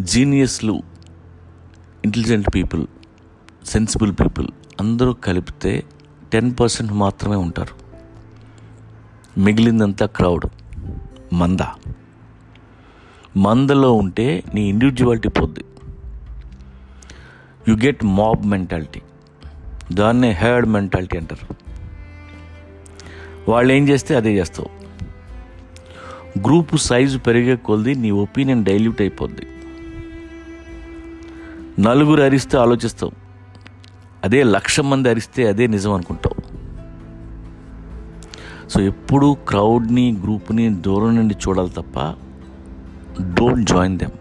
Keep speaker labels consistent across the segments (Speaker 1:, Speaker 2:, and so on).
Speaker 1: జీనియస్లు intelligent people sensible people అందరూ కలిపితే ten percent మాత్రమే ఉంటారు. మిగిలిందంతా క్రౌడ్ మంద. మందలో ఉంటే నీ ఇండివిజువాలిటీ పోద్ది. You get mob mentality. దాన్నే హెర్డ్ మెంటాలిటీ అంటారు. వాళ్ళు ఏం చేస్తే అదే చేస్తావు. గ్రూపు సైజు పెరిగే కొలది నీ ఒపీనియన్ డైల్యూట్ అయిపోద్ది. నలుగురు అరిస్తే ఆలోచిస్తావు అదే లక్ష మంది అరిస్తే అదే నిజం అనుకుంటావు సో ఎప్పుడూ క్రౌడ్ని గ్రూప్ని దూరం నుండి చూడాలి తప్ప don't join them.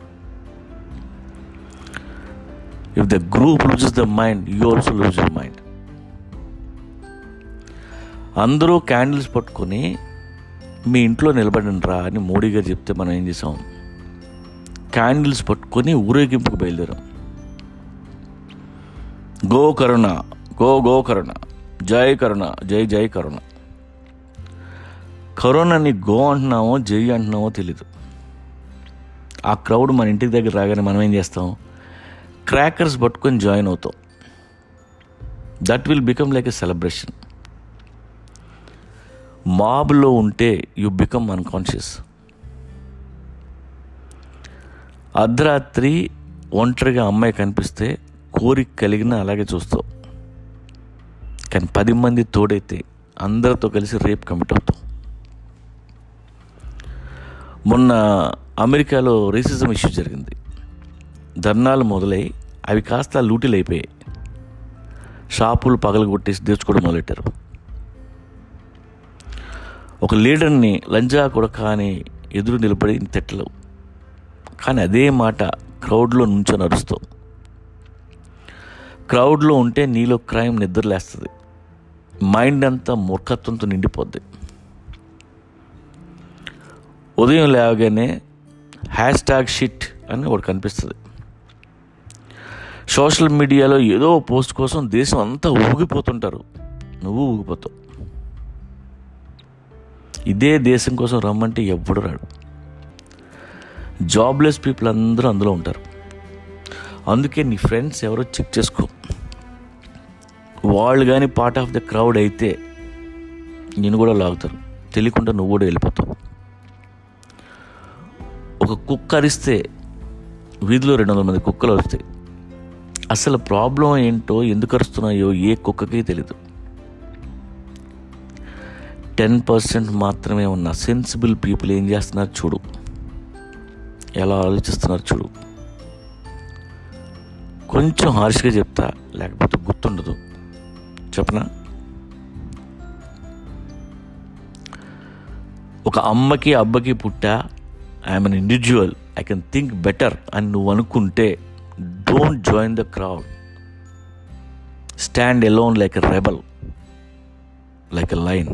Speaker 1: If the group loses the mind you also lose your mind అందరూ క్యాండిల్స్ పట్టుకొని మీ ఇంట్లో నిలబడండి రా అని మోడీ గారు చెప్తే మనం ఏం చేసాం? క్యాండిల్స్ పట్టుకొని ఊరేగింపుకు బయలుదేరాం. Go Karuna go go Karuna జై కరుణ జై జై కరుణ. కరోనాని గో అంటున్నామో జై అంటున్నామో తెలీదు. ఆ క్రౌడ్ మన ఇంటికి దగ్గర రాగానే మనం ఏం చేస్తాం? క్రాకర్స్ పట్టుకొని జాయిన్ అవుతాం. That will become like a celebration మాబ్లో ఉంటే యు బికమ్ అన్కాన్షియస్ అర్ధరాత్రి ఒంటరిగా అమ్మాయి కనిపిస్తే కోరిక కలిగినా అలాగే చూస్తావు. కానీ పది మంది తోడైతే అందరితో కలిసి రేప్ కమిట్ అవుతాం. మొన్న అమెరికాలో రేసిజం ఇష్యూ జరిగింది. ధర్నాలు మొదలై అవి కాస్త లూటీలు షాపులు షాపులు పగలగొట్టేసి తెచ్చుకోవడం మొదలెట్టారు. ఒక లీడర్ని లంజా కూడా కానీ ఎదురు నిలబడి తిట్టలేవు. కానీ అదే మాట క్రౌడ్లో నుంచొని అరుస్తావు క్రౌడ్లో ఉంటే నీలో క్రైమ్ నిద్రలేస్తుంది. మైండ్ అంతా మూర్ఖత్వంతో నిండిపోద్ది. ఉదయం లేవగానే హ్యాష్ ట్యాగ్ షిట్ అని ఒకటి కనిపిస్తుంది. సోషల్ మీడియాలో ఏదో పోస్ట్ కోసం దేశం అంతా ఊగిపోతుంటారు. నువ్వు ఊగిపోతావు. ఇదే దేశం కోసం రమ్మంటే ఎవ్వడు రాడు. జాబ్లెస్ పీపుల్ అందరూ అందులో ఉంటారు. అందుకే నీ ఫ్రెండ్స్ ఎవరో చెక్ చేసుకో. వాళ్ళు కానీ పార్ట్ ఆఫ్ ద క్రౌడ్ అయితే నేను కూడా లాగుతారు తెలియకుండా నువ్వు కూడా వెళ్ళిపోతావు. ఒక కుక్క అరిస్తే వీధిలో రెండు వందల మంది కుక్కలు అరుస్తాయి అసలు ప్రాబ్లం ఏంటో ఎందుకు అరుస్తున్నాయో ఏ కుక్కకి తెలీదు. టెన్ పర్సెంట్ మాత్రమే ఉన్న సెన్సిబుల్ పీపుల్ ఏం చేస్తున్నారు చూడు. ఎలా ఆలోచిస్తున్నారు చూడు. కొంచెం హార్ష్గా చెప్తా లేకపోతే గుర్తుండదు. చెప్పనా? ఒక అమ్మకి అబ్బకి పుట్టా I'm an individual I can think better అని నువ్వు అనుకుంటే don't join the crowd stand alone like a rebel like a lion